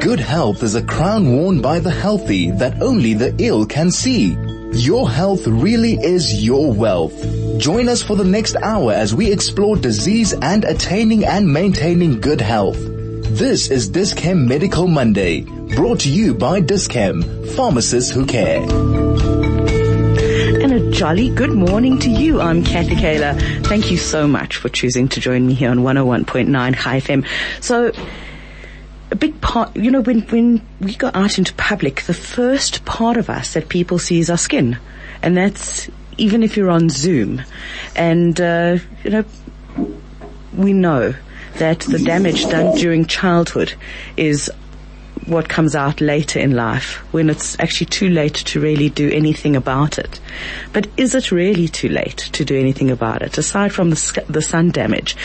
Good health is a crown worn by the healthy that only the ill can see. Your health really is your wealth. Join us for the next hour as we explore disease and attaining and maintaining good health. This is Dis-Chem Medical Monday, brought to you by Dis-Chem, pharmacists who care. And a jolly good morning to you. I'm Kathy Kaler. Thank you so much for choosing to join me here on 101.9 High FM. So, a big part, you know, when, when we go out into public, the first part of us that people see is our skin. And that's even if you're on Zoom. And, uh, you know, we know that the damage done during childhood is what comes out later in life when it's actually too late to really do anything about it. But is it really too late to do anything about it? Aside from the, the sun damage,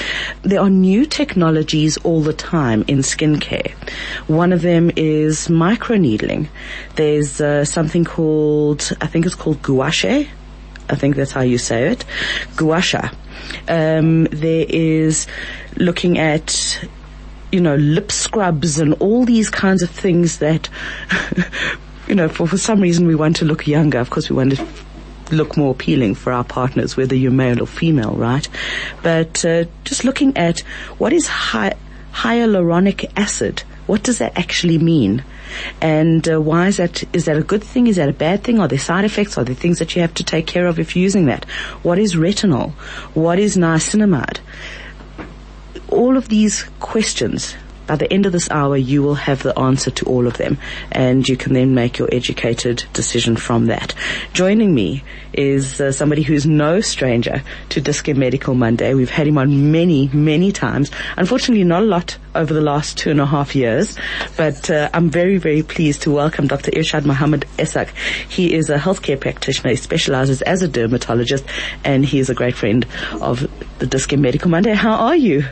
there are new technologies all the time in skincare. One of them is microneedling. There's uh, something called, I think it's called gua sha. I think that's how you say it. Gua sha. Um, there is looking at you know, lip scrubs and all these kinds of things that, you know, for, for some reason we want to look younger. Of course we want to look more appealing for our partners, whether you're male or female, right? But uh, just looking at what is hy- hyaluronic acid, what does that actually mean? And uh, why is that? Is that a good thing? Is that a bad thing? Are there side effects? Are there things that you have to take care of if you're using that? What is retinol? What is niacinamide? All of these questions, by the end of this hour, you will have the answer to all of them, and you can then make your educated decision from that. Joining me is uh, somebody who's no stranger to Dis-Chem Medical Monday. We've had him on many, many times. Unfortunately, not a lot over the last two and a half years, but uh, I'm very, very pleased to welcome Dr. Irshad Mohammed Essak. He is a healthcare practitioner. He specializes as a dermatologist, and he is a great friend of the Dis-Chem Medical Monday. How are you?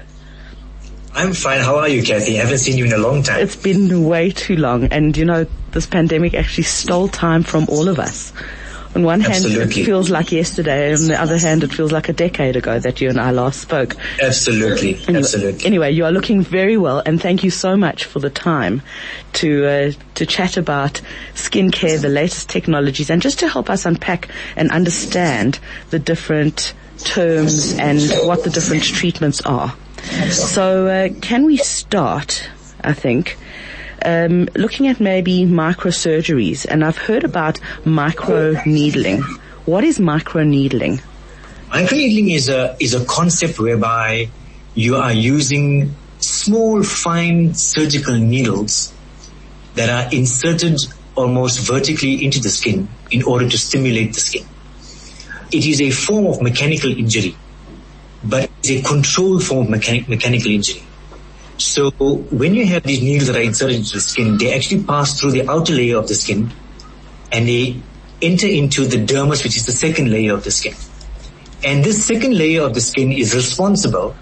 I'm fine. How are you, Kathy? I haven't seen you in a long time. It's been way too long. And you know, this pandemic actually stole time from all of us. On one hand, Absolutely. it feels like yesterday. On the other hand, it feels like a decade ago that you and I last spoke. Absolutely. Anyway, Absolutely. Anyway, you are looking very well and thank you so much for the time to, uh, to chat about skincare, the latest technologies and just to help us unpack and understand the different terms and what the different treatments are. So uh, can we start, I think, um, looking at maybe microsurgeries? And I've heard about microneedling. What is microneedling? Microneedling is a is a concept whereby you are using small, fine surgical needles that are inserted almost vertically into the skin in order to stimulate the skin. It is a form of mechanical injury, but it's a controlled form of mechanic, mechanical injury. So when you have these needles that are inserted into the skin, they actually pass through the outer layer of the skin and they enter into the dermis, which is the second layer of the skin. And this second layer of the skin is responsible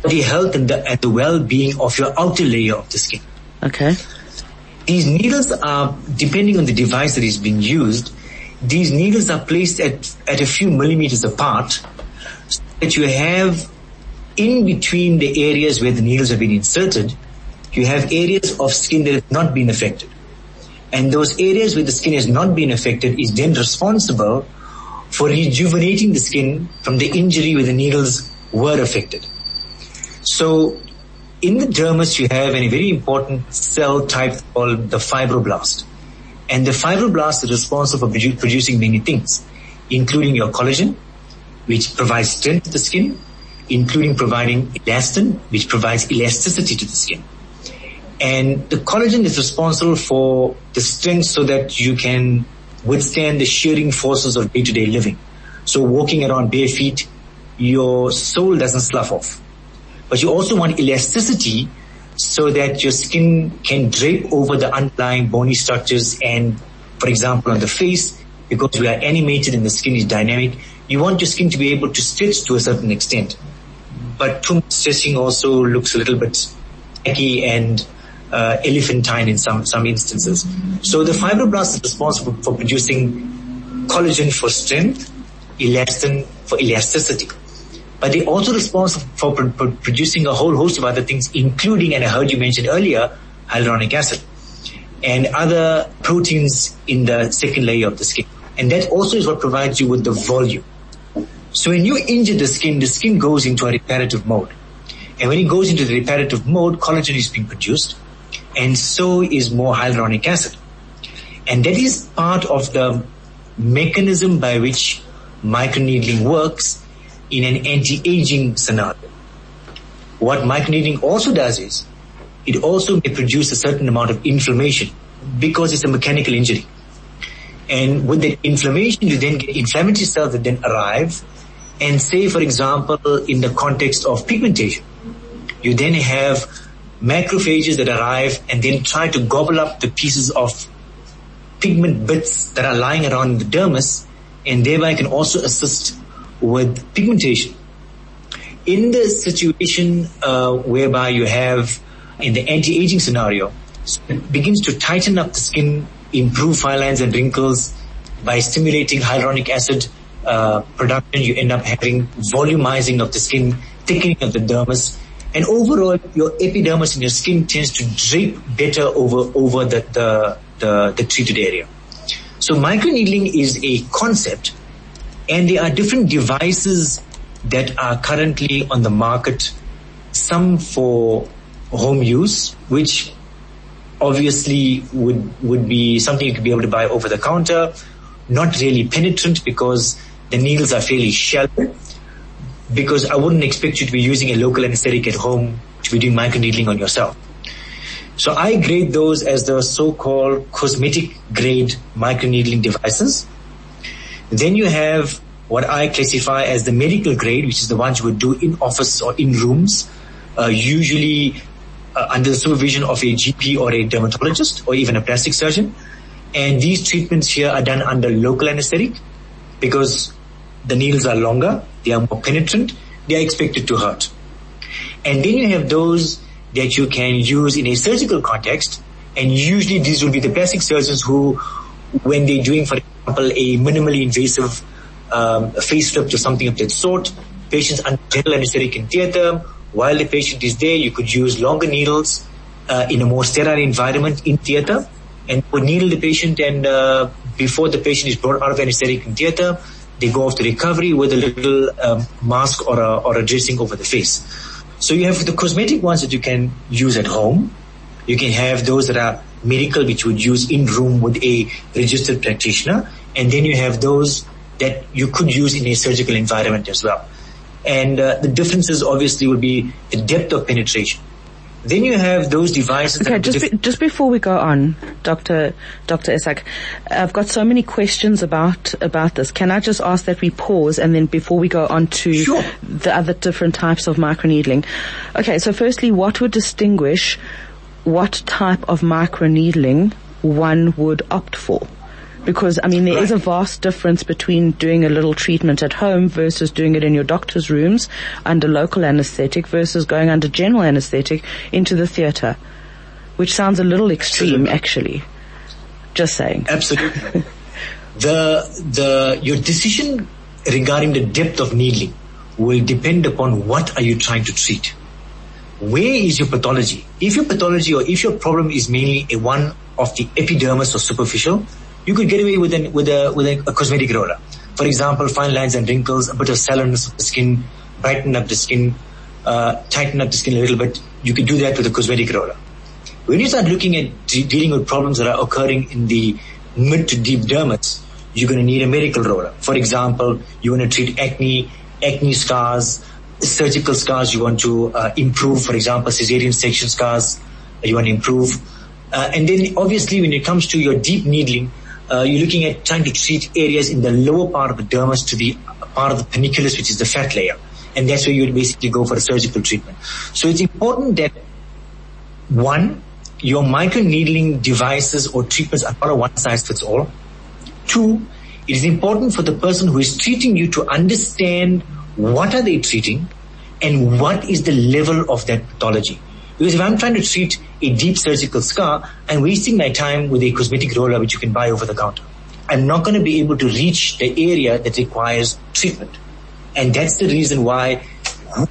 for the health and the, and the well-being of your outer layer of the skin. Okay. These needles are, depending on the device that is being used, these needles are placed at, at a few millimeters apart that you have in between the areas where the needles have been inserted, you have areas of skin that have not been affected. And those areas where the skin has not been affected is then responsible for rejuvenating the skin from the injury where the needles were affected. So in the dermis you have a very important cell type called the fibroblast. And the fibroblast is responsible for produ- producing many things, including your collagen, which provides strength to the skin, including providing elastin, which provides elasticity to the skin. And the collagen is responsible for the strength so that you can withstand the shearing forces of day-to-day living. So walking around bare feet, your sole doesn't slough off. But you also want elasticity so that your skin can drape over the underlying bony structures and, for example, on the face, because we are animated and the skin is dynamic, you want your skin to be able to stretch to a certain extent. But too much stretching also looks a little bit tacky and uh, elephantine in some, some instances. So the fibroblast is responsible for producing collagen for strength, elastin for elasticity. But they're also responsible for pr- pr- producing a whole host of other things, including, and I heard you mention earlier, hyaluronic acid and other proteins in the second layer of the skin. And that also is what provides you with the volume. So when you injure the skin, the skin goes into a reparative mode. And when it goes into the reparative mode, collagen is being produced and so is more hyaluronic acid. And that is part of the mechanism by which microneedling works in an anti-aging scenario. What microneedling also does is it also may produce a certain amount of inflammation because it's a mechanical injury. And with that inflammation, you then get inflammatory cells that then arrive and say, for example, in the context of pigmentation, you then have macrophages that arrive and then try to gobble up the pieces of pigment bits that are lying around in the dermis and thereby can also assist with pigmentation. In the situation uh, whereby you have in the anti-aging scenario, it begins to tighten up the skin, improve fine lines and wrinkles by stimulating hyaluronic acid uh, production. You end up having volumizing of the skin, thickening of the dermis, and overall your epidermis in your skin tends to drape better over over the the, the, the treated area. So microneedling is a concept, and there are different devices that are currently on the market. Some for home use, which obviously would, would be something you could be able to buy over the counter. Not really penetrant because the needles are fairly shallow. Because I wouldn't expect you to be using a local anesthetic at home to be doing microneedling on yourself. So I grade those as the so-called cosmetic grade microneedling devices. Then you have what I classify as the medical grade, which is the ones you would do in office or in rooms, uh, usually uh, under the supervision of a GP or a dermatologist or even a plastic surgeon. And these treatments here are done under local anesthetic because the needles are longer, they are more penetrant, they are expected to hurt. And then you have those that you can use in a surgical context. And usually these will be the plastic surgeons who, when they're doing, for example, a minimally invasive um, facelift or something of that sort, patients under general anesthetic in theater while the patient is there, you could use longer needles uh, in a more sterile environment in theater and would needle the patient and uh, before the patient is brought out of anesthetic in theater, they go off to recovery with a little um, mask or a, or a dressing over the face. So you have the cosmetic ones that you can use at home. You can have those that are medical, which you would use in room with a registered practitioner. And then you have those that you could use in a surgical environment as well and uh, the differences obviously would be the depth of penetration. Then you have those devices. Okay, just be, just before we go on, Doctor Doctor Essak, I've got so many questions about about this. Can I just ask that we pause and then before we go on to sure. the other different types of microneedling? Okay, so firstly, what would distinguish what type of microneedling one would opt for? Because, I mean, there right. is a vast difference between doing a little treatment at home versus doing it in your doctor's rooms under local anesthetic versus going under general anesthetic into the theatre, which sounds a little extreme, actually. Just saying. Absolutely. the, the, your decision regarding the depth of needling will depend upon what are you trying to treat. Where is your pathology? If your pathology or if your problem is mainly a one of the epidermis or superficial, you could get away with an, with a with a, a, cosmetic roller. For example, fine lines and wrinkles, a bit of sallowness of the skin, brighten up the skin, uh, tighten up the skin a little bit. You could do that with a cosmetic roller. When you start looking at de- dealing with problems that are occurring in the mid to deep dermis, you're going to need a medical roller. For example, you want to treat acne, acne scars, surgical scars you want to uh, improve. For example, cesarean section scars you want to improve. Uh, and then obviously when it comes to your deep needling, uh, you're looking at trying to treat areas in the lower part of the dermis to the part of the panniculus, which is the fat layer. And that's where you would basically go for a surgical treatment. So it's important that one, your microneedling devices or treatments are not a one size fits all. Two, it is important for the person who is treating you to understand what are they treating and what is the level of that pathology. Because if I'm trying to treat a deep surgical scar, I'm wasting my time with a cosmetic roller which you can buy over the counter. I'm not going to be able to reach the area that requires treatment. And that's the reason why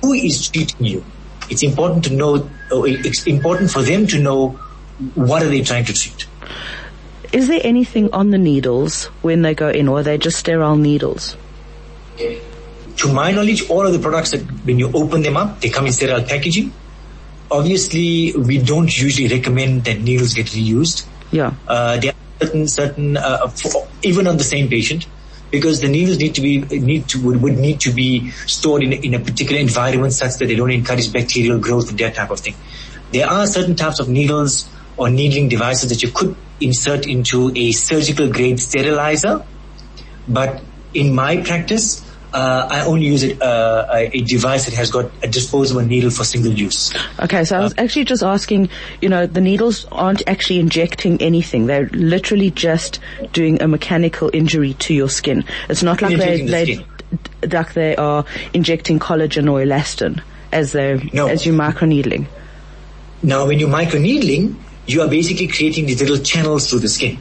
who is treating you? It's important to know, it's important for them to know what are they trying to treat? Is there anything on the needles when they go in, or are they just sterile needles? To my knowledge, all of the products that when you open them up, they come in sterile packaging. Obviously, we don't usually recommend that needles get reused. Yeah. Uh, there are certain, certain, uh, for, even on the same patient, because the needles need to be need to would, would need to be stored in, in a particular environment such that they don't encourage bacterial growth and that type of thing. There are certain types of needles or needling devices that you could insert into a surgical grade sterilizer, but in my practice, uh, I only use it, uh, a device that has got a disposable needle for single use. Okay, so I was actually just asking, you know, the needles aren't actually injecting anything. They're literally just doing a mechanical injury to your skin. It's not like they, the they, like they are injecting collagen or elastin as they No. as you microneedling. Now, when you're microneedling, you are basically creating these little channels through the skin.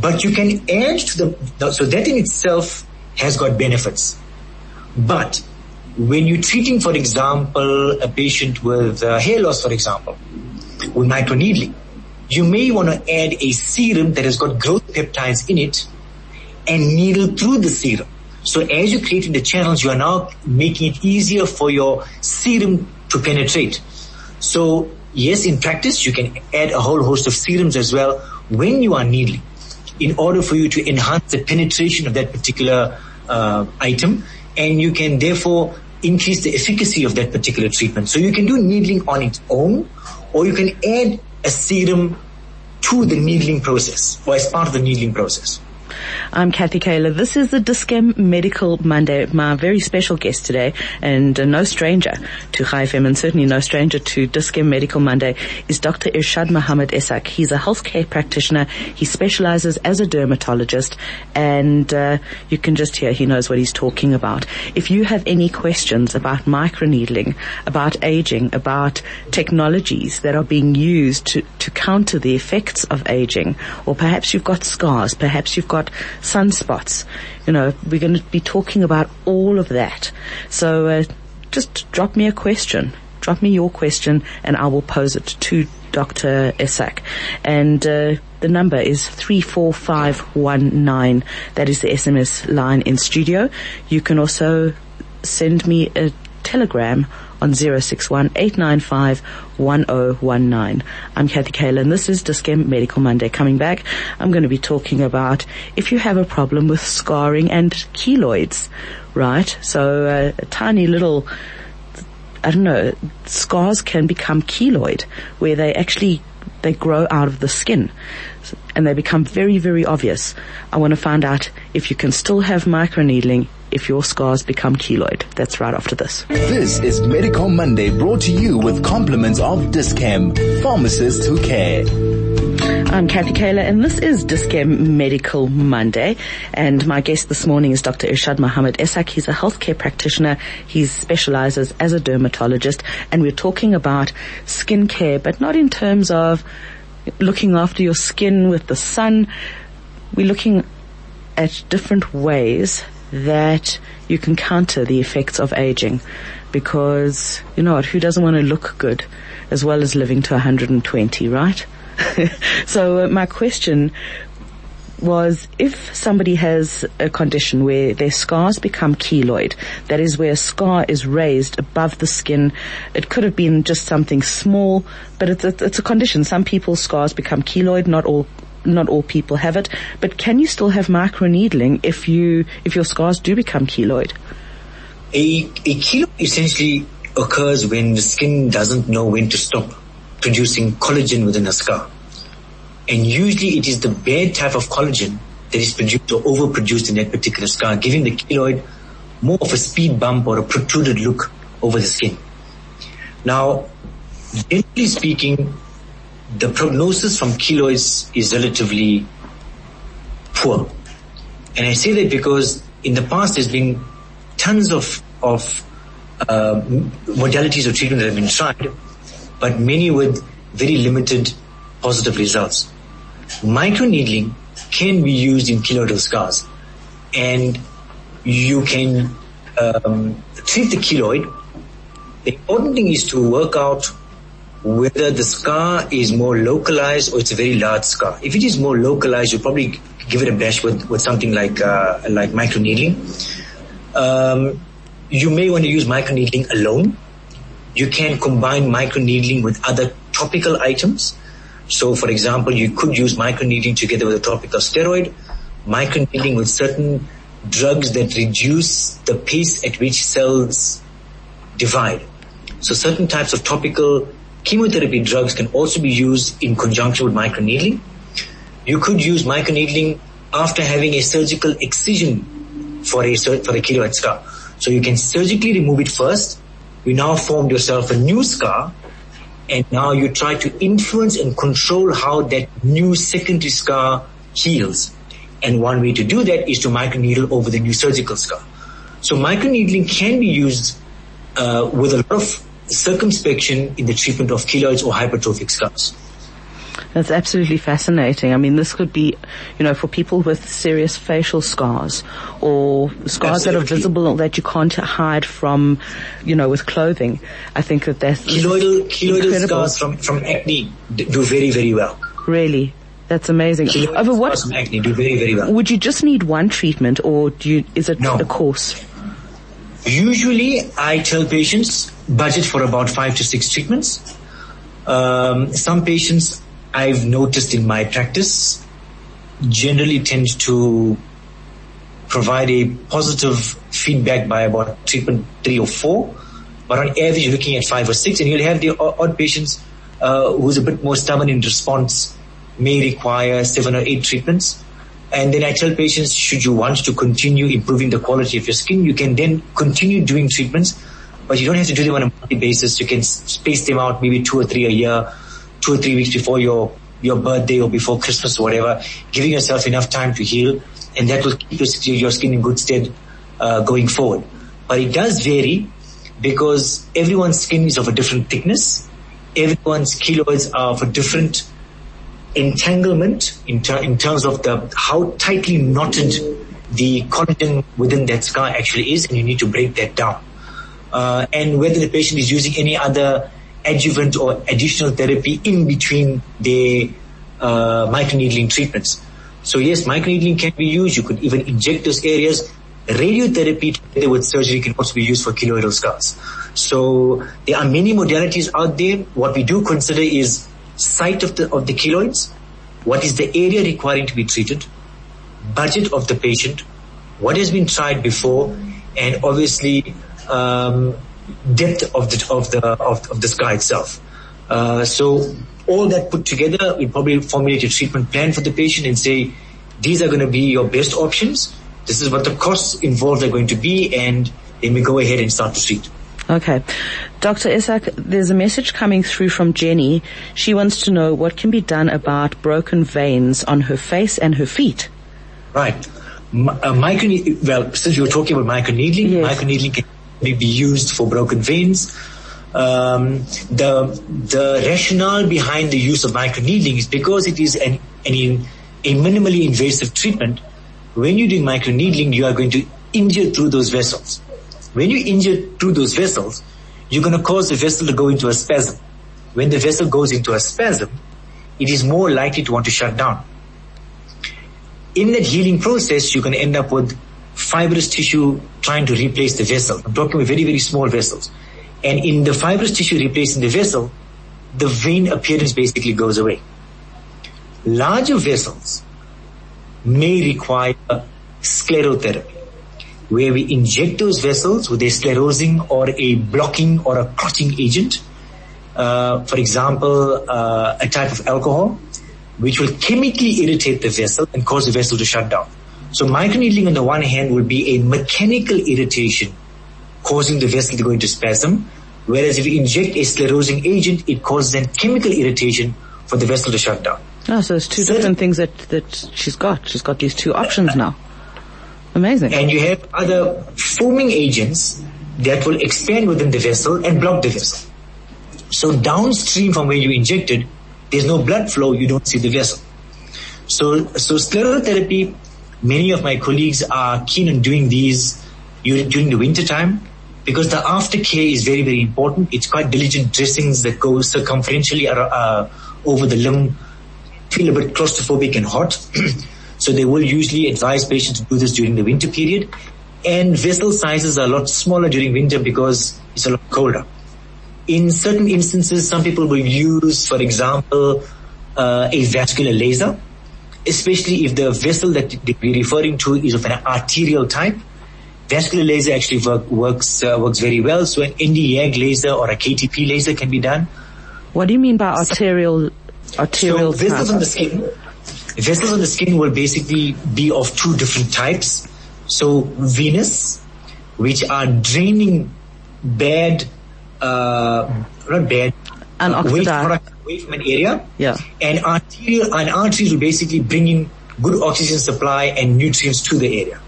But you can add to the, so that in itself has got benefits. But when you're treating, for example, a patient with uh, hair loss, for example, with microneedling, you may want to add a serum that has got growth peptides in it and needle through the serum. So as you're creating the channels, you are now making it easier for your serum to penetrate. So yes, in practice, you can add a whole host of serums as well when you are needling in order for you to enhance the penetration of that particular uh, item and you can therefore increase the efficacy of that particular treatment. So you can do needling on its own or you can add a serum to the needling process or as part of the needling process. I'm Kathy Kaler. This is the Dis-Chem Medical Monday. My very special guest today, and uh, no stranger to High FM, and certainly no stranger to Dis-Chem Medical Monday, is Dr. Irshad Mohammed Essak. He's a healthcare practitioner. He specializes as a dermatologist, and uh, you can just hear he knows what he's talking about. If you have any questions about microneedling, about aging, about technologies that are being used to, to counter the effects of aging, or perhaps you've got scars, perhaps you've got sunspots. You know, we're going to be talking about all of that. So uh, just drop me a question. Drop me your question and I will pose it to Dr. Essak. And uh, the number is 34519. That is the SMS line in studio. You can also send me a telegram on 61 895 1019. I'm Kathy Kaler and this is Dis-Chem Medical Monday. Coming back, I'm going to be talking about if you have a problem with scarring and keloids, right? So uh, a tiny little I don't know, scars can become keloid where they actually, they grow out of the skin and they become very, very obvious. I want to find out if you can still have microneedling if your scars become keloid. That's right after this. This is Medical Monday brought to you with compliments of Dis-Chem, pharmacists who care. I'm Kathy Kaler and this is Dis-Chem Medical Monday and my guest this morning is Dr. Irshad Mohammed Essak. He's a healthcare practitioner. He specializes as a dermatologist and we're talking about skin care but not in terms of looking after your skin with the sun. We're looking at different ways that you can counter the effects of aging because you know what, who doesn't want to look good as well as living to 120, right? so uh, my question was if somebody has a condition where their scars become keloid, that is where a scar is raised above the skin, it could have been just something small, but it's, it's, it's a condition. Some people's scars become keloid, not all not all people have it, but can you still have microneedling if you if your scars do become keloid? A, a keloid essentially occurs when the skin doesn't know when to stop producing collagen within a scar. And usually it is the bad type of collagen that is produced or overproduced in that particular scar, giving the keloid more of a speed bump or a protruded look over the skin. Now, generally speaking, the prognosis from keloids is relatively poor. And I say that because in the past there's been tons of, of uh, modalities of treatment that have been tried, but many with very limited positive results. Microneedling can be used in keloidal scars and you can um, treat the keloid. The important thing is to work out whether the scar is more localized or it's a very large scar. If it is more localized, you probably give it a bash with, with something like uh, like microneedling. Um, you may want to use microneedling alone. You can combine microneedling with other topical items. So, for example, you could use microneedling together with a topical steroid, microneedling with certain drugs that reduce the pace at which cells divide. So certain types of topical chemotherapy drugs can also be used in conjunction with microneedling. You could use microneedling after having a surgical excision for a for a keloid scar. So you can surgically remove it first. You now formed yourself a new scar, and now you try to influence and control how that new secondary scar heals. And one way to do that is to microneedle over the new surgical scar. So microneedling can be used uh, with a lot of circumspection in the treatment of keloids or hypertrophic scars. That's absolutely fascinating. I mean, this could be, you know, for people with serious facial scars or scars absolutely. that are visible that you can't hide from, you know, with clothing. I think that that's keloidal, keloidal scars from, from acne do very, very well. Really? That's amazing. Keloidal Over what? From acne do very, very well. Would you just need one treatment or do you, is it no. a course? Usually I tell patients budget for about five to six treatments. Um, some patients I've noticed in my practice generally tend to provide a positive feedback by about treatment three or four, but on average you're looking at five or six and you'll have the odd patients uh, who's a bit more stubborn in response may require seven or eight treatments. And then I tell patients, should you want to continue improving the quality of your skin, you can then continue doing treatments, but you don't have to do them on a monthly basis. You can space them out maybe two or three a year, two or three weeks before your, your birthday or before Christmas or whatever, giving yourself enough time to heal, and that will keep your, your skin in good stead uh, going forward. But it does vary because everyone's skin is of a different thickness. Everyone's keloids are of a different entanglement in, ter- in terms of the how tightly knotted the collagen within that scar actually is, and you need to break that down. Uh, and whether the patient is using any other adjuvant or additional therapy in between the uh, microneedling treatments. So yes, microneedling can be used. You could even inject those areas. Radiotherapy together with surgery can also be used for keloidal scars. So there are many modalities out there. What we do consider is site of the, of the keloids, what is the area requiring to be treated, budget of the patient, what has been tried before, and obviously um, depth of the of the of, of the scar itself. Uh, so all that put together, we probably formulate a treatment plan for the patient and say, these are going to be your best options. This is what the costs involved are going to be, and then we go ahead and start to treat. Okay. Dr. Essak, there's a message coming through from Jenny. She wants to know what can be done about broken veins on her face and her feet. Right. uh, micro, well, since you were talking about microneedling, yes. microneedling can be used for broken veins. Um, the the rationale behind the use of microneedling is because it is an, an a minimally invasive treatment. When you're doing microneedling, you are going to injure through those vessels. When you injure through those vessels, you're going to cause the vessel to go into a spasm. When the vessel goes into a spasm, it is more likely to want to shut down. In that healing process, you can end up with fibrous tissue trying to replace the vessel. I'm talking about very, very small vessels. And in the fibrous tissue replacing the vessel, the vein appearance basically goes away. Larger vessels may require sclerotherapy where we inject those vessels with a sclerosing or a blocking or a clotting agent. Uh, for example, uh, a type of alcohol, which will chemically irritate the vessel and cause the vessel to shut down. So microneedling on the one hand would be a mechanical irritation causing the vessel to go into spasm, whereas if you inject a sclerosing agent, it causes a chemical irritation for the vessel to shut down. Oh, so it's two different things that, that she's got. She's got these two options now. Amazing. And you have other foaming agents that will expand within the vessel and block the vessel. So downstream from where you injected, there's no blood flow, you don't see the vessel. So, so sclerotherapy, many of my colleagues are keen on doing these during the winter time because the aftercare is very, very important. It's quite diligent dressings that go circumferentially uh, over the limb, feel a bit claustrophobic and hot. so they will usually advise patients to do this during the winter period. And vessel sizes are a lot smaller during winter because it's a lot colder. In certain instances, some people will use, for example, uh, a vascular laser, especially if the vessel that we're referring to is of an arterial type. Vascular laser actually work, works uh, works very well. So an Nd:YAG laser or a KTP laser can be done. What do you mean by arterial arterial? So vessels on the skin, vessels on the skin will basically be of two different types. So venous, which are draining bad, uh, not bad, and uh, waste product away from an area. Yeah. And arterial and arteries will basically bring in good oxygen supply and nutrients to the area.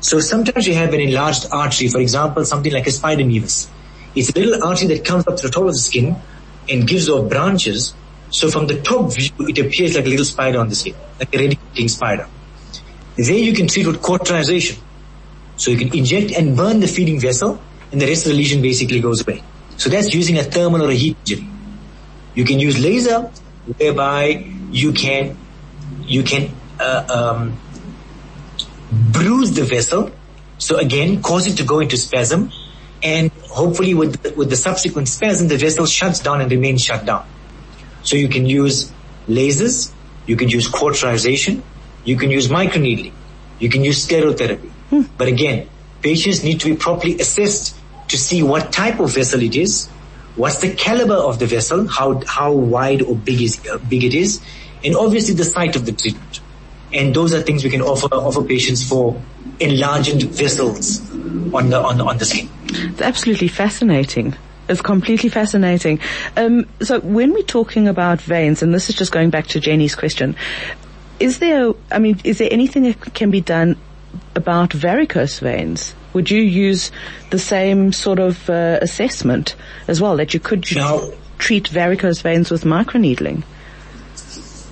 So sometimes you have an enlarged artery, for example, something like a spider nevus. It's a little artery that comes up to the top of the skin and gives off branches. So from the top view, it appears like a little spider on the skin, like a radiating spider. There you can treat with cauterization. So you can inject and burn the feeding vessel and the rest of the lesion basically goes away. So that's using a thermal or a heat injury. You can use laser whereby you can, you can, uh, um, bruise the vessel. So again, cause it to go into spasm and hopefully with, the, with the subsequent spasm, the vessel shuts down and remains shut down. So you can use lasers, you can use cauterization, you can use microneedling, you can use sclerotherapy. Hmm. But again, patients need to be properly assessed to see what type of vessel it is, what's the caliber of the vessel, how, how wide or big is, big it is, and obviously the site of the treatment. And those are things we can offer, offer patients for enlarged vessels on the, on on the skin. It's absolutely fascinating. It's completely fascinating. Um, so when we're talking about veins, and this is just going back to Jenny's question, is there, I mean, is there anything that can be done about varicose veins? Would you use the same sort of uh, assessment as well that you could now, treat varicose veins with microneedling?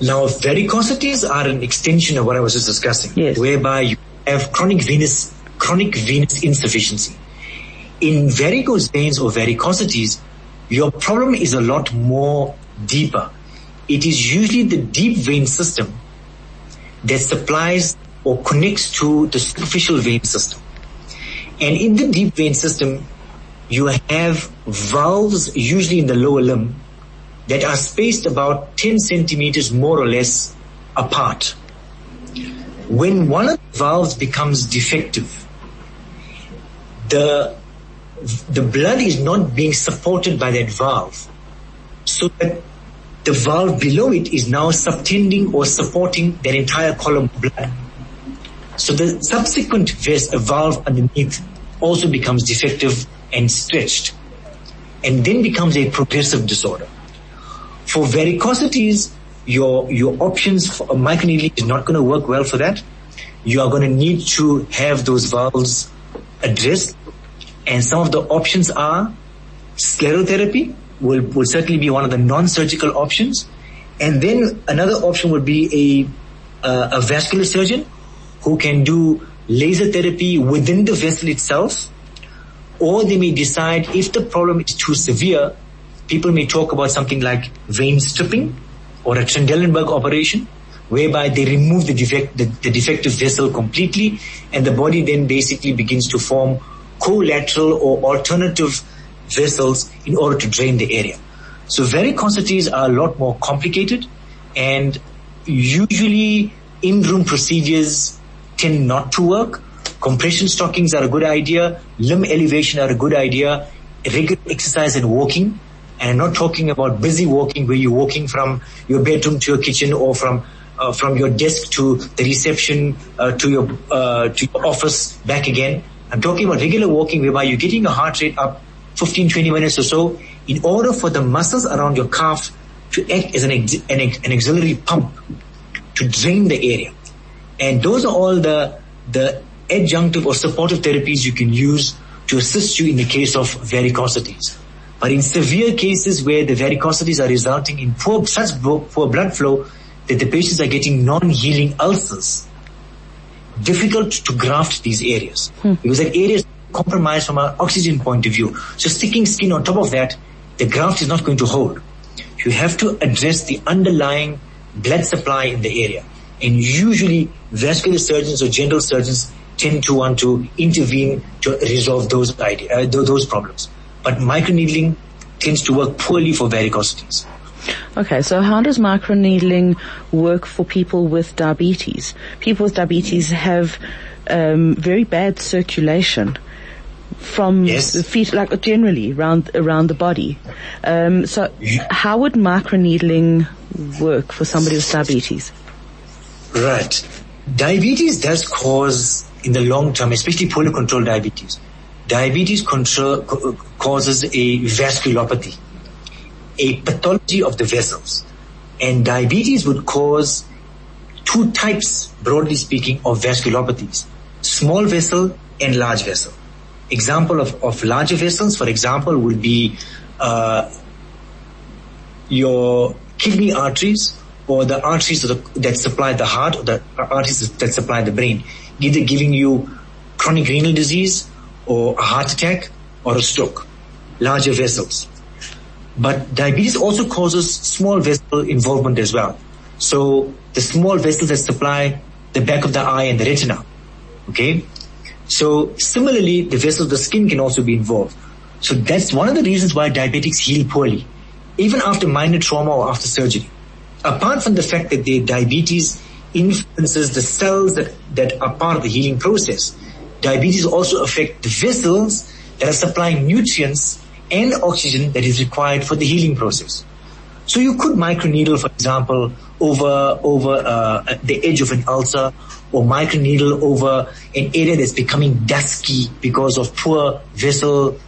Now, varicosities are an extension of what I was just discussing, yes. whereby you have chronic venous chronic venous insufficiency. In varicose veins or varicosities, your problem is a lot more deeper. It is usually the deep vein system that supplies or connects to the superficial vein system. And in the deep vein system, you have valves usually in the lower limb that are spaced about 10 centimeters more or less apart. When one of the valves becomes defective, the, the blood is not being supported by that valve. So that the valve below it is now subtending or supporting that entire column of blood. So the subsequent valve underneath also becomes defective and stretched and then becomes a progressive disorder. For varicosities, your, your options for microneedling is not going to work well for that. You are going to need to have those valves addressed and some of the options are sclerotherapy will, will certainly be one of the non-surgical options. And then another option would be a, uh, a vascular surgeon who can do laser therapy within the vessel itself. Or they may decide if the problem is too severe, people may talk about something like vein stripping or a Trendelenburg operation whereby they remove the, defect, the, the defective vessel completely and the body then basically begins to form collateral or alternative vessels in order to drain the area. So varicosities are a lot more complicated and usually in-room procedures tend not to work. Compression stockings are a good idea. Limb elevation are a good idea. Regular exercise and walking. And I'm not talking about busy walking where you're walking from your bedroom to your kitchen or from uh, from your desk to the reception uh, to your uh, to your office back again. I'm talking about regular walking whereby you're getting your heart rate up 15, 20 minutes or so in order for the muscles around your calf to act as an, ex- an, an auxiliary pump to drain the area. And those are all the, the adjunctive or supportive therapies you can use to assist you in the case of varicosities. But in severe cases where the varicosities are resulting in poor, such poor blood flow that the patients are getting non-healing ulcers, difficult to graft these areas hmm. because that area is compromised from an oxygen point of view. So sticking skin on top of that, the graft is not going to hold. You have to address the underlying blood supply in the area. And usually vascular surgeons or general surgeons tend to want to intervene to resolve those idea, uh, those problems. But microneedling tends to work poorly for varicosities. Okay, so how does microneedling work for people with diabetes? People with diabetes have um, very bad circulation from Yes. the feet, like generally around around the body. Um, so, how would microneedling work for somebody with diabetes? Right. Diabetes does cause, in the long term, especially poorly controlled diabetes, diabetes control, causes a vasculopathy, a pathology of the vessels. And diabetes would cause two types, broadly speaking, of vasculopathies. Small vessel and large vessel. Example of, of larger vessels, for example, would be uh, your kidney arteries or the arteries that, supply the heart or the arteries that supply the brain, either giving you chronic renal disease or a heart attack or a stroke, larger vessels. But diabetes also causes small vessel involvement as well. So the small vessels that supply the back of the eye and the retina. Okay. So similarly, the vessels of the skin can also be involved. So that's one of the reasons why diabetics heal poorly, even after minor trauma or after surgery. Apart from the fact that their diabetes influences the cells that, that are part of the healing process, diabetes also affect the vessels that are supplying nutrients and oxygen that is required for the healing process. So you could microneedle, for example, over over uh, the edge of an ulcer, or microneedle over an area that's becoming dusky because of poor vessel,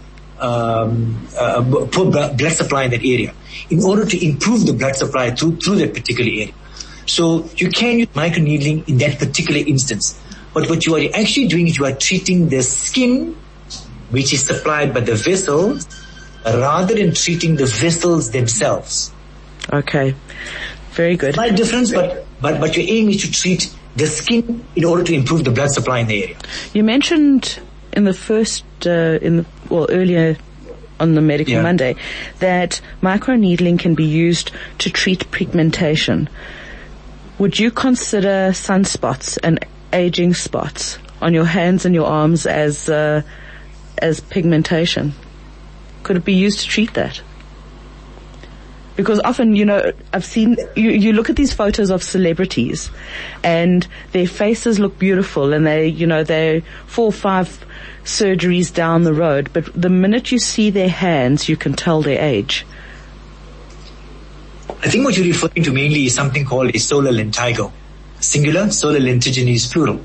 um, uh, poor blood supply in that area, in order to improve the blood supply through through that particular area. So you can use microneedling in that particular instance, but what you are actually doing is you are treating the skin, which is supplied by the vessels, rather than treating the vessels themselves. Okay, very good. Slight difference, but, but, but your aim is to treat the skin in order to improve the blood supply in the area. You mentioned in the first, uh, in the, well, earlier on the Medical Yeah. Monday that microneedling can be used to treat pigmentation. Would you consider sunspots and aging spots on your hands and your arms as, uh, as pigmentation? Could it be used to treat that? Because often, you know, I've seen, you, you look at these photos of celebrities and their faces look beautiful and they, you know, they're four or five surgeries down the road, but the minute you see their hands, you can tell their age. I think what you're referring to mainly is something called a solar lentigo. Singular, solar lentigines plural.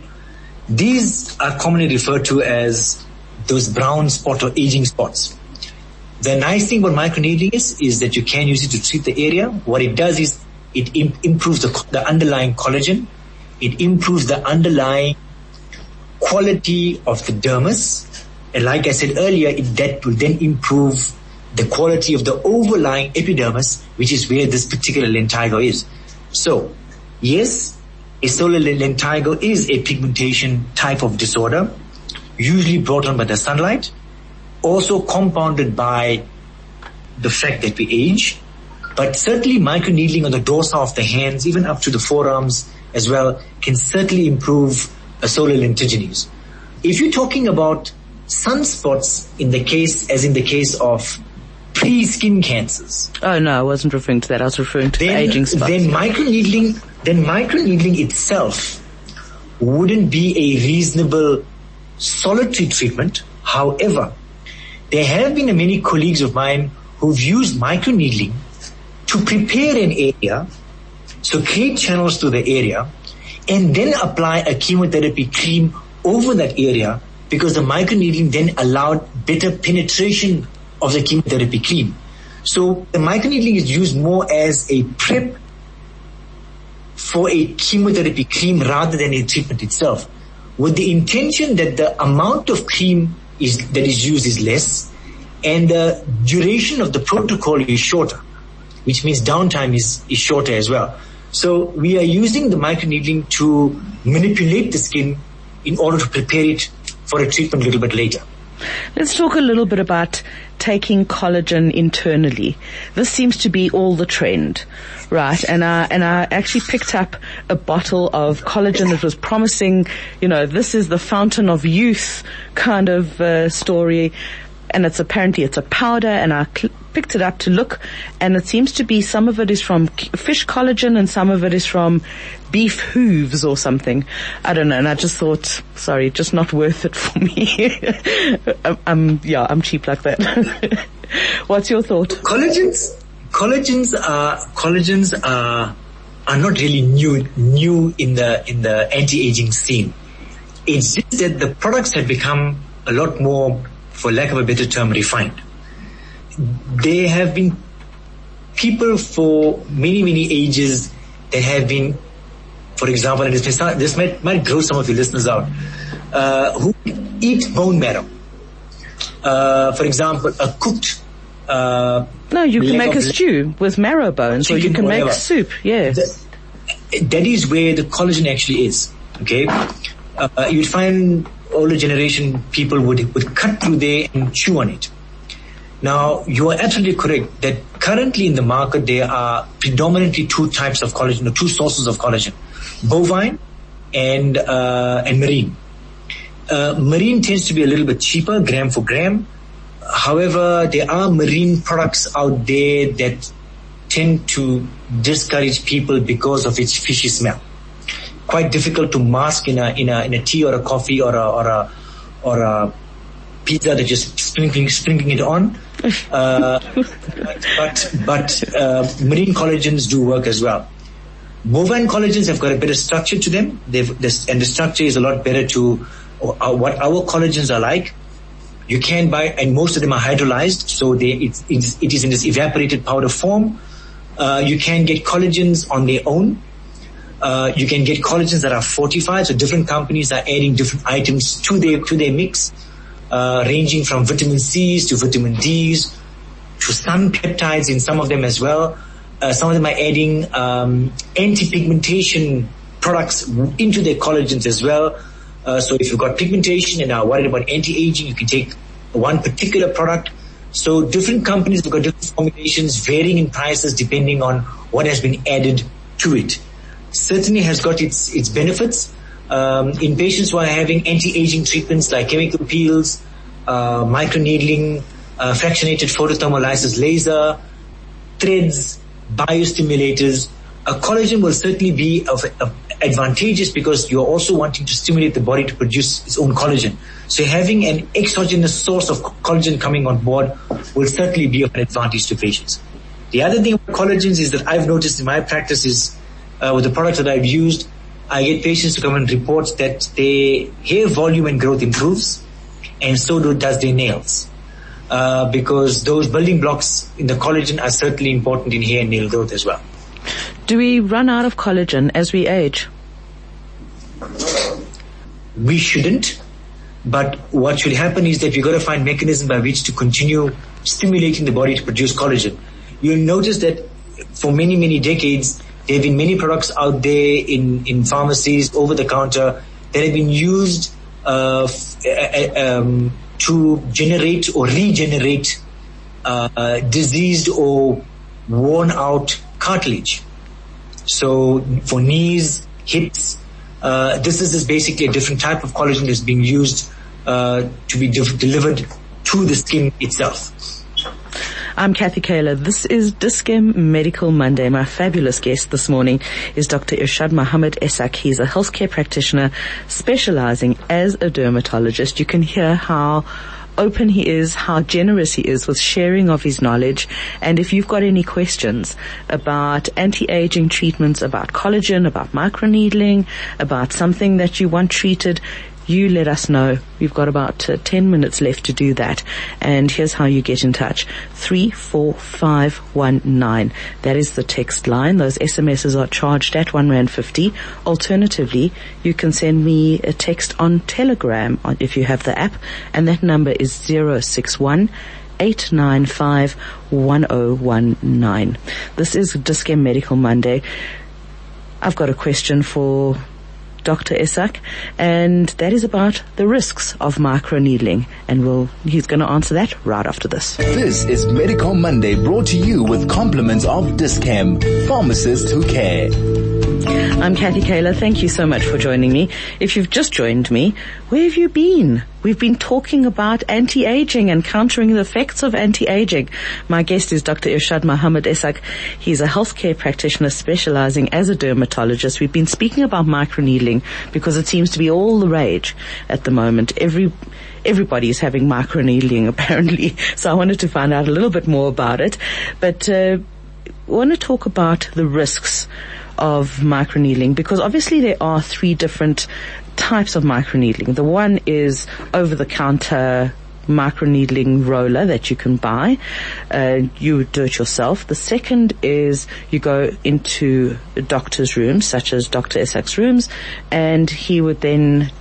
These are commonly referred to as those brown spot or aging spots. The nice thing about microneedling is, is that you can use it to treat the area. What it does is it Im- improves the, the underlying collagen. It improves the underlying quality of the dermis. And like I said earlier, it, that will then improve the quality of the overlying epidermis, which is where this particular lentigo is. So, yes, a solar lentigo is a pigmentation type of disorder, usually brought on by the sunlight, also compounded by the fact that we age, but certainly microneedling on the dorsa of the hands, even up to the forearms as well, can certainly improve a solar lentigines. If you're talking about sunspots in the case, as in the case of pre-skin cancers, Oh no, I wasn't referring to that. I was referring to the then, aging spots. then microneedling, then microneedling itself wouldn't be a reasonable solitary treatment. However, there have been many colleagues of mine who've used microneedling to prepare an area, so create channels to the area, and then apply a chemotherapy cream over that area because the microneedling then allowed better penetration of the chemotherapy cream. So the microneedling is used more as a prep for a chemotherapy cream rather than a treatment itself, with the intention that the amount of cream is that is used is less, and the duration of the protocol is shorter, which means downtime is, is shorter as well. So we are using the microneedling to manipulate the skin in order to prepare it for a treatment a little bit later. Let's talk a little bit about taking collagen internally. This seems to be all the trend, right? And I, and I actually picked up a bottle of collagen that was promising, you know, this is the fountain of youth kind of uh, story. And it's apparently, it's a powder and I cl- picked it up to look and it seems to be some of it is from fish collagen and some of it is from beef hooves or something. I don't know. And I just thought, sorry, just not worth it for me. I'm, um, I'm, um, yeah, I'm cheap like that. What's your thought? Collagens, collagens are, collagens are, are not really new, new in the, in the anti-aging scene. It's just that the products have become a lot more, for lack of a better term, refined. There have been people for many, many ages that have been for example, and this, may, this might, might grow some of your listeners out, uh, who eat bone marrow. Uh, for example, a cooked. Uh, no, you can make a stew with marrow bones, or you can whatever. make soup. That, that is where the collagen actually is. Okay, uh, you'd find older generation people would would cut through there and chew on it. Now, you are absolutely correct that currently in the market there are predominantly two types of collagen, or two sources of collagen bovine and uh, and marine. Uh, marine tends to be a little bit cheaper, gram for gram. However, there are marine products out there that tend to discourage people because of its fishy smell. Quite difficult to mask in a in a in a tea or a coffee or a or a or a pizza that just sprinkling sprinkling it on. Uh, but but uh, marine collagens do work as well. Bovine collagens have got a better structure to them. They've, this, and the structure is a lot better to uh, what our collagens are like. You can buy, and most of them are hydrolyzed, so they, it, it is in this evaporated powder form. Uh, you can get collagens on their own. Uh, you can get collagens that are fortified, so different companies are adding different items to their to their mix, uh, ranging from vitamin C's to vitamin D's to some peptides in some of them as well. Uh, some of them are adding um, anti-pigmentation products into their collagens as well. Uh, so if you've got pigmentation and are worried about anti-aging, you can take one particular product. So different companies have got different formulations varying in prices depending on what has been added to it. Certainly has got its, its benefits. Um, in patients who are having anti-aging treatments like chemical peels, uh, microneedling, uh, fractionated photothermolysis laser, threads, biostimulators, a collagen will certainly be of, of advantageous because you're also wanting to stimulate the body to produce its own collagen. So having an exogenous source of collagen coming on board will certainly be of an advantage to patients. The other thing about collagens is that I've noticed in my practice is uh, with the products that I've used, I get patients to come and report that their hair volume and growth improves and so do, does their nails. Uh, because those building blocks in the collagen are certainly important in hair and nail growth as well. Do we run out of collagen as we age? We shouldn't. But what should happen is that we've got to find mechanism by which to continue stimulating the body to produce collagen. You'll notice that for many, many decades, there have been many products out there in, in pharmacies, over the counter, that have been used uh, um, to generate or regenerate uh, diseased or worn out cartilage. So for knees, hips, uh, this is basically a different type of collagen that's being used uh, to be de- delivered to the skin itself. I'm Kathy Kaler. This is Dis-Chem Medical Monday. My fabulous guest this morning is Dr. Irshad Mohammed Essak. He's a healthcare practitioner specializing as a dermatologist. You can hear how open he is, how generous he is with sharing of his knowledge. And if you've got any questions about anti-aging treatments, about collagen, about microneedling, about something that you want treated, you let us know. We've got about uh, 10 minutes left to do that. And here's how you get in touch. 34519. That is the text line. Those SMSs are charged at 1 Rand 50. Alternatively, you can send me a text on Telegram if you have the app. And that number is 061 895 1019. This is Dis-Chem Medical Monday. I've got a question for Dr. Essak, and that is about the risks of microneedling. And we'll, he's going to answer that right after this. This is Medical Monday brought to you with compliments of Dis-Chem, pharmacists who care. I'm Kathy Kaler. Thank you so much for joining me. If you've just joined me, where have you been? We've been talking about anti-aging and countering the effects of anti-aging. My guest is Dr. Irshad Mohammed Essak. He's a healthcare practitioner specializing as a dermatologist. We've been speaking about microneedling because it seems to be all the rage at the moment. Every everybody is having microneedling apparently. So I wanted to find out a little bit more about it. But uh, I want to talk about the risks of microneedling because obviously there are three different types of microneedling. The one is over the counter microneedling roller that you can buy. Uh, you do it yourself. The second is you go into a doctor's rooms, such as Dr. Essak's rooms, and he would then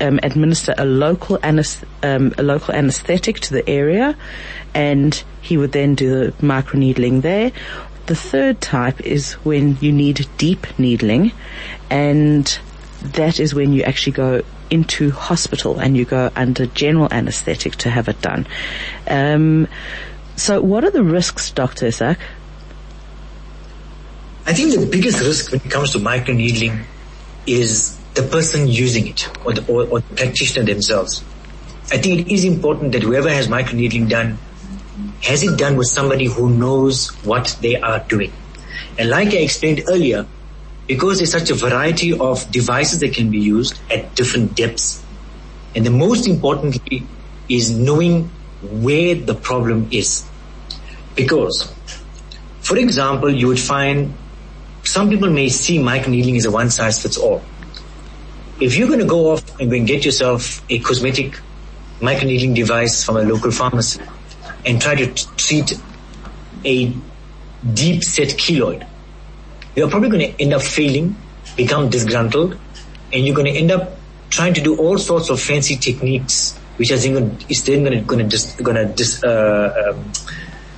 um, administer a local anes- um, a local anesthetic to the area, and he would then do the microneedling there. The third type is when you need deep needling and that is when you actually go into hospital and you go under general anesthetic to have it done. Um, so what are the risks, Dr. Essak? I think the biggest risk when it comes to microneedling is the person using it or the, or, or the practitioner themselves. I think it is important that whoever has microneedling done has it done with somebody who knows what they are doing. And like I explained earlier, because there's such a variety of devices that can be used at different depths, and the most importantly is knowing where the problem is. Because, for example, you would find some people may see microneedling as a one size fits all. If you're going to go off and go and get yourself a cosmetic microneedling device from a local pharmacy, and try to t- treat a deep set keloid, you're probably going to end up failing, become disgruntled, and you're going to end up trying to do all sorts of fancy techniques, which is then going to dis, to dis, uh, um,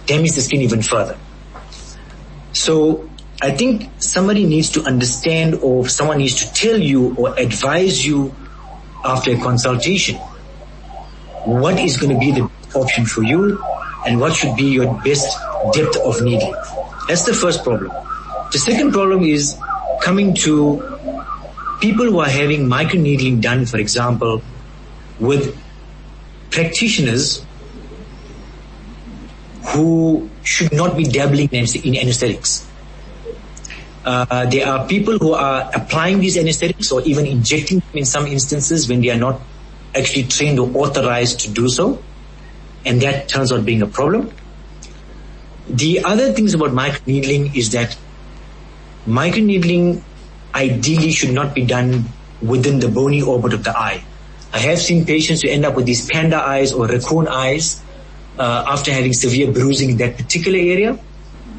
damage the skin even further. So I think somebody needs to understand, or someone needs to tell you or advise you after a consultation. What is going to be the option for you and what should be your best depth of needling. That's the first problem. The second problem is coming to people who are having microneedling done, for example, with practitioners who should not be dabbling in anesthetics. Uh, there are people who are applying these anesthetics or even injecting them in some instances when they are not actually trained or authorized to do so and that turns out being a problem. The other things about microneedling is that microneedling ideally should not be done within the bony orbit of the eye. I have seen patients who end up with these panda eyes or raccoon eyes uh, after having severe bruising in that particular area.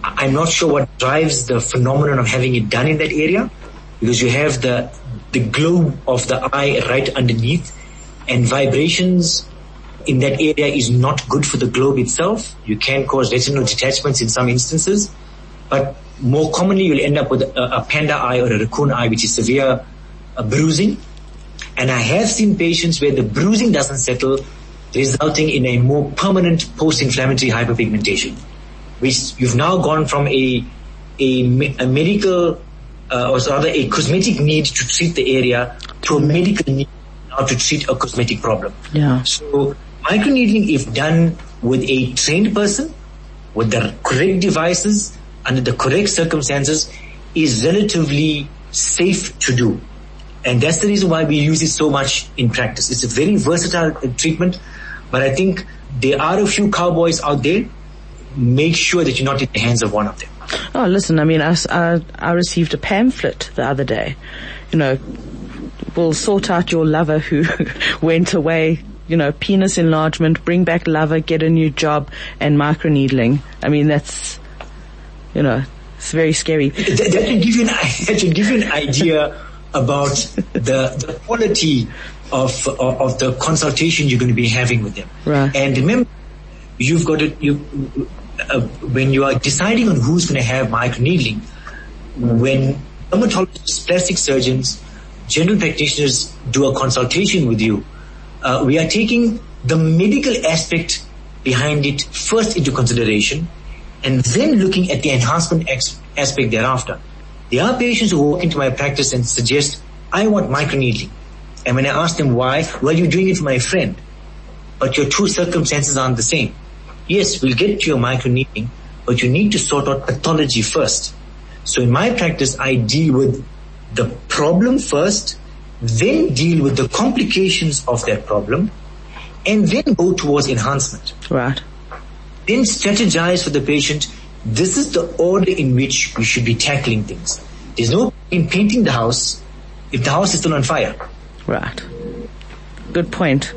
I'm not sure what drives the phenomenon of having it done in that area because you have the the globe of the eye right underneath and vibrations in that area is not good for the globe itself. You can cause retinal detachments in some instances, but more commonly you'll end up with a, a panda eye or a raccoon eye, which is severe uh, bruising. And I have seen patients where the bruising doesn't settle, resulting in a more permanent post-inflammatory hyperpigmentation, which you've now gone from a a, a medical uh, or rather a cosmetic need to treat the area to a medical need now to treat a cosmetic problem. Yeah. So Microneedling, if done with a trained person, with the correct devices, under the correct circumstances, is relatively safe to do. And that's the reason why we use it so much in practice. It's a very versatile treatment, but I think there are a few cowboys out there. Make sure that you're not in the hands of one of them. Oh, listen, I mean, I, I, I received a pamphlet the other day. You know, we'll sort out your lover who went away you know, penis enlargement, bring back lover, get a new job, and microneedling. I mean, that's, you know, it's very scary. That, that should give you an, that should give you an idea about the, the quality of, of, of the consultation you're going to be having with them. Right. And remember, you've got to, you, uh, when you are deciding on who's going to have microneedling, when dermatologists, plastic surgeons general practitioners do a consultation with you, uh, we are taking the medical aspect behind it first into consideration and then looking at the enhancement ex- aspect thereafter. There are patients who walk into my practice and suggest, I want microneedling. And when I ask them why, well, you're doing it for my friend, but your two circumstances aren't the same. Yes, we'll get to your microneedling, but you need to sort out pathology first. So in my practice, I deal with the problem first, then deal with the complications of that problem, and then go towards enhancement. Right. Then strategize for the patient. This is the order in which we should be tackling things. There's no in painting the house if the house is still on fire. Right. Good point.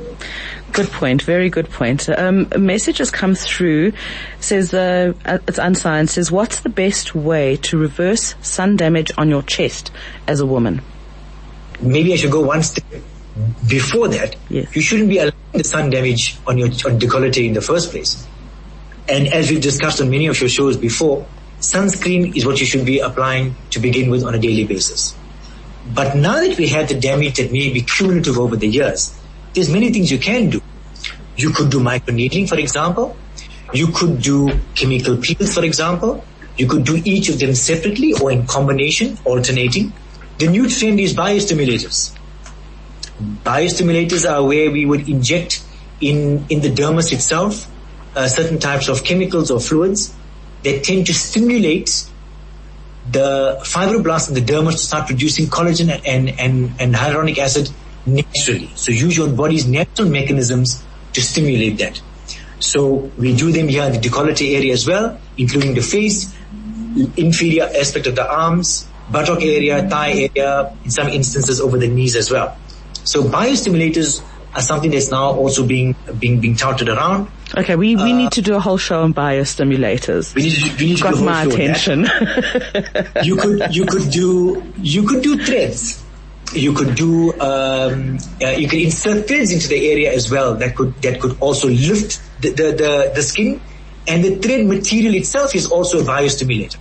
Good point. Very good point. Um, a message has come through. Says uh, it's unscience. Says what's the best way to reverse sun damage on your chest as a woman? Maybe I should go one step before that. Yes. You shouldn't be allowing the sun damage on your on décolleté in the first place. And as we've discussed on many of your shows before, sunscreen is what you should be applying to begin with on a daily basis. But now that we have the damage that may be cumulative over the years, there's many things you can do. You could do microneedling, for example. You could do chemical peels, for example. You could do each of them separately or in combination, alternating. The new trend is biostimulators. Biostimulators are where we would inject in, in the dermis itself uh, certain types of chemicals or fluids that tend to stimulate the fibroblasts in the dermis to start producing collagen and, and, and hyaluronic acid naturally. So use your body's natural mechanisms to stimulate that. So we do them here in the décolleté area as well, including the face, inferior aspect of the arms, buttock area, thigh area, in some instances over the knees as well. So biostimulators are something that's now also being being being touted around. Okay, we, we uh, need to do a whole show on biostimulators. We need to, we need to Got do a whole my attention. you could you could do you could do threads. You could do um, uh, you could insert threads into the area as well. That could that could also lift the, the, the, the skin, and the thread material itself is also a biostimulator.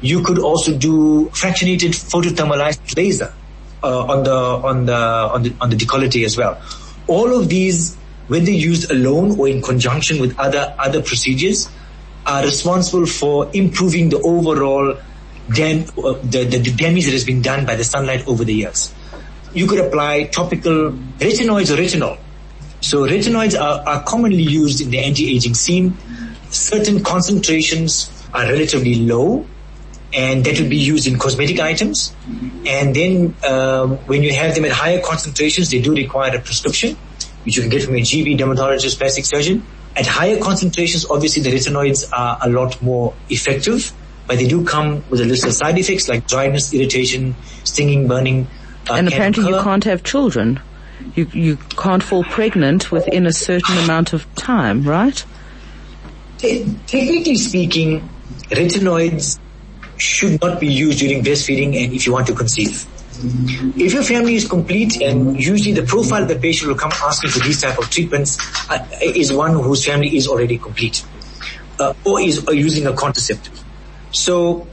You could also do fractionated photothermolysis laser uh, on the on the on the on the décolleté as well. All of these, when they're used alone or in conjunction with other other procedures, are responsible for improving the overall dam- uh, the, the, the damage that has been done by the sunlight over the years. You could apply topical retinoids or retinol. So retinoids are, are commonly used in the anti-aging scene. Certain concentrations are relatively low and that will be used in cosmetic items. And then um, when you have them at higher concentrations, they do require a prescription, which you can get from a GP, dermatologist, plastic surgeon. At higher concentrations, obviously the retinoids are a lot more effective, but they do come with a list of side effects like dryness, irritation, stinging, burning. Uh, and apparently you can't have children. You, you can't fall pregnant within a certain amount of time, right? technically speaking, retinoids should not be used during breastfeeding and if you want to conceive. If your family is complete and usually the profile of the patient will come asking for these type of treatments uh, is one whose family is already complete uh, or is uh, using a contraceptive. So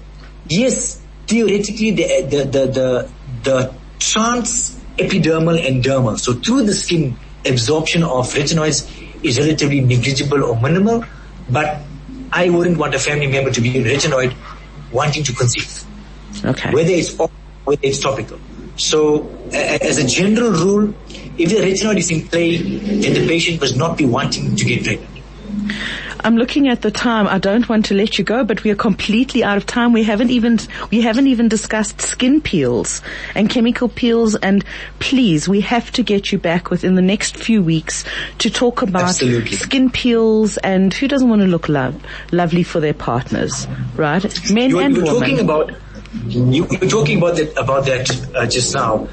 yes, theoretically the, the, the, the, the trans epidermal and dermal, so through the skin absorption of retinoids is relatively negligible or minimal, but I wouldn't want a family member to be on retinoid wanting to conceive. Okay. Whether it's whether it's topical. So as a general rule, if the retinoid is in play, then the patient must not be wanting to get pregnant. I'm looking at the time. I don't want to let you go, but we are completely out of time. We haven't even, we haven't even discussed skin peels and chemical peels and please, we have to get you back within the next few weeks to talk about Absolutely. skin peels and who doesn't want to look love, lovely for their partners, right? Men you, and you were women. talking about, you were talking about that, about that uh, just now.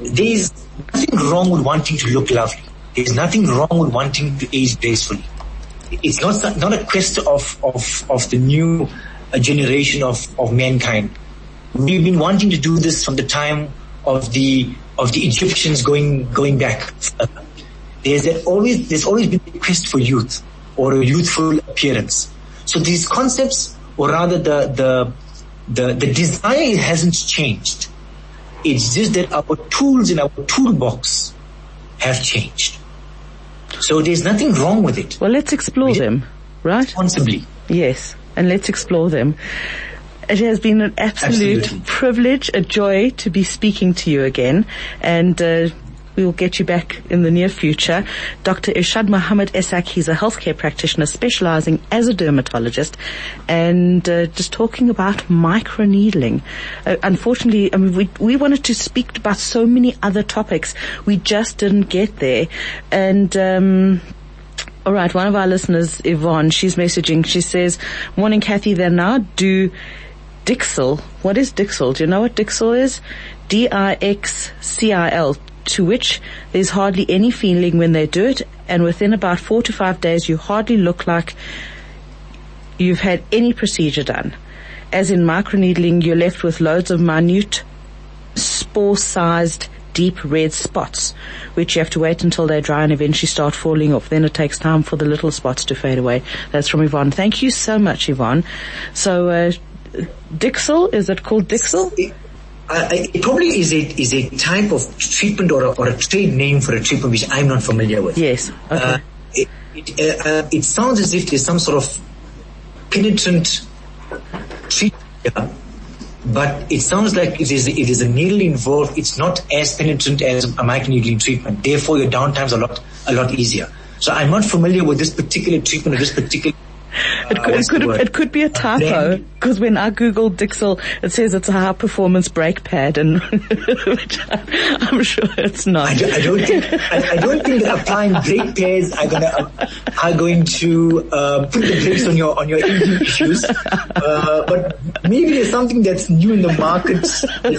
There's nothing wrong with wanting to look lovely. There's nothing wrong with wanting to age gracefully it's not not a quest of of of the new uh, generation of of mankind. We've been wanting to do this from the time of the of the Egyptians going going back. There's always there's always been a quest for youth or a youthful appearance. So these concepts, or rather the the the, the desire hasn't changed. It's just that our tools in our toolbox have changed. So there's nothing wrong with it. Well, let's explore them, right? Responsibly. Yes, and let's explore them. It has been an absolute Absolutely. privilege, a joy to be speaking to you again, and uh, we will get you back in the near future. Dr. Irshad Mohammed Essak, he's a healthcare practitioner specializing as a dermatologist and uh, just talking about microneedling. Uh, unfortunately, I mean, we, we wanted to speak about so many other topics. We just didn't get there. And, um, all right, one of our listeners, Yvonne, she's messaging. She says, "Morning, Kathy. They now do Dixil. What is Dixil? Do you know what Dixil is? D-I-X-C-I-L. To which there's hardly any feeling when they do it, and within about four to five days, you hardly look like you've had any procedure done. As in microneedling, you're left with loads of minute spore-sized deep red spots, which you have to wait until they dry and eventually start falling off. Then it takes time for the little spots to fade away. That's from Yvonne. Thank you so much, Yvonne. So, uh, Dixil, is it called Dixil? It, uh, it probably is a is a type of treatment or a, or a trade name for a treatment which I'm not familiar with. Yes. Okay. Uh, it, it, uh, uh, it sounds as if there's some sort of penetrant treatment, here, but it sounds like it is it is a needle involved. It's not as penetrant as a microneedling treatment. Therefore, your downtime's a lot a lot easier. So I'm not familiar with this particular treatment or this particular. It uh, could, it could, it could be a typo because when I googled Dixel, it says it's a high performance brake pad, and I'm sure it's not. I, do, I don't think I, I don't think that applying brake pads are gonna uh, are going to uh, put the brakes on your on your engine issues. Uh, but maybe there's something that's new in the market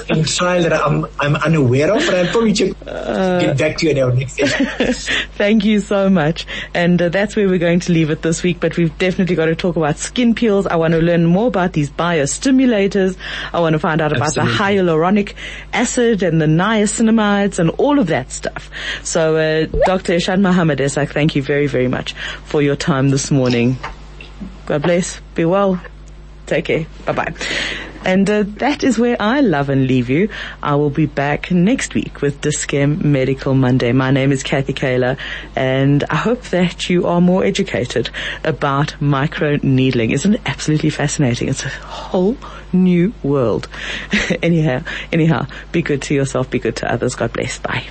in trial that I'm I'm unaware of. But I'll probably check get back to you in our next session. Thank you so much. And uh, that's where we're going to leave it this week, but we've definitely got to talk about skin peels. I want to learn more about these biostimulators. I want to find out about the hyaluronic acid and the niacinamides and all of that stuff. So, uh, Dr. Irshad Mohammed Essak, thank you very, very much for your time this morning. God bless. Be well. Take care. Bye bye. And uh, that is where I love and leave you. I will be back next week with Dis-Chem Medical Monday. My name is Kathy Kaler and I hope that you are more educated about micro needling. Isn't it absolutely fascinating? It's a whole new world. anyhow, anyhow, be good to yourself, be good to others. God bless. Bye.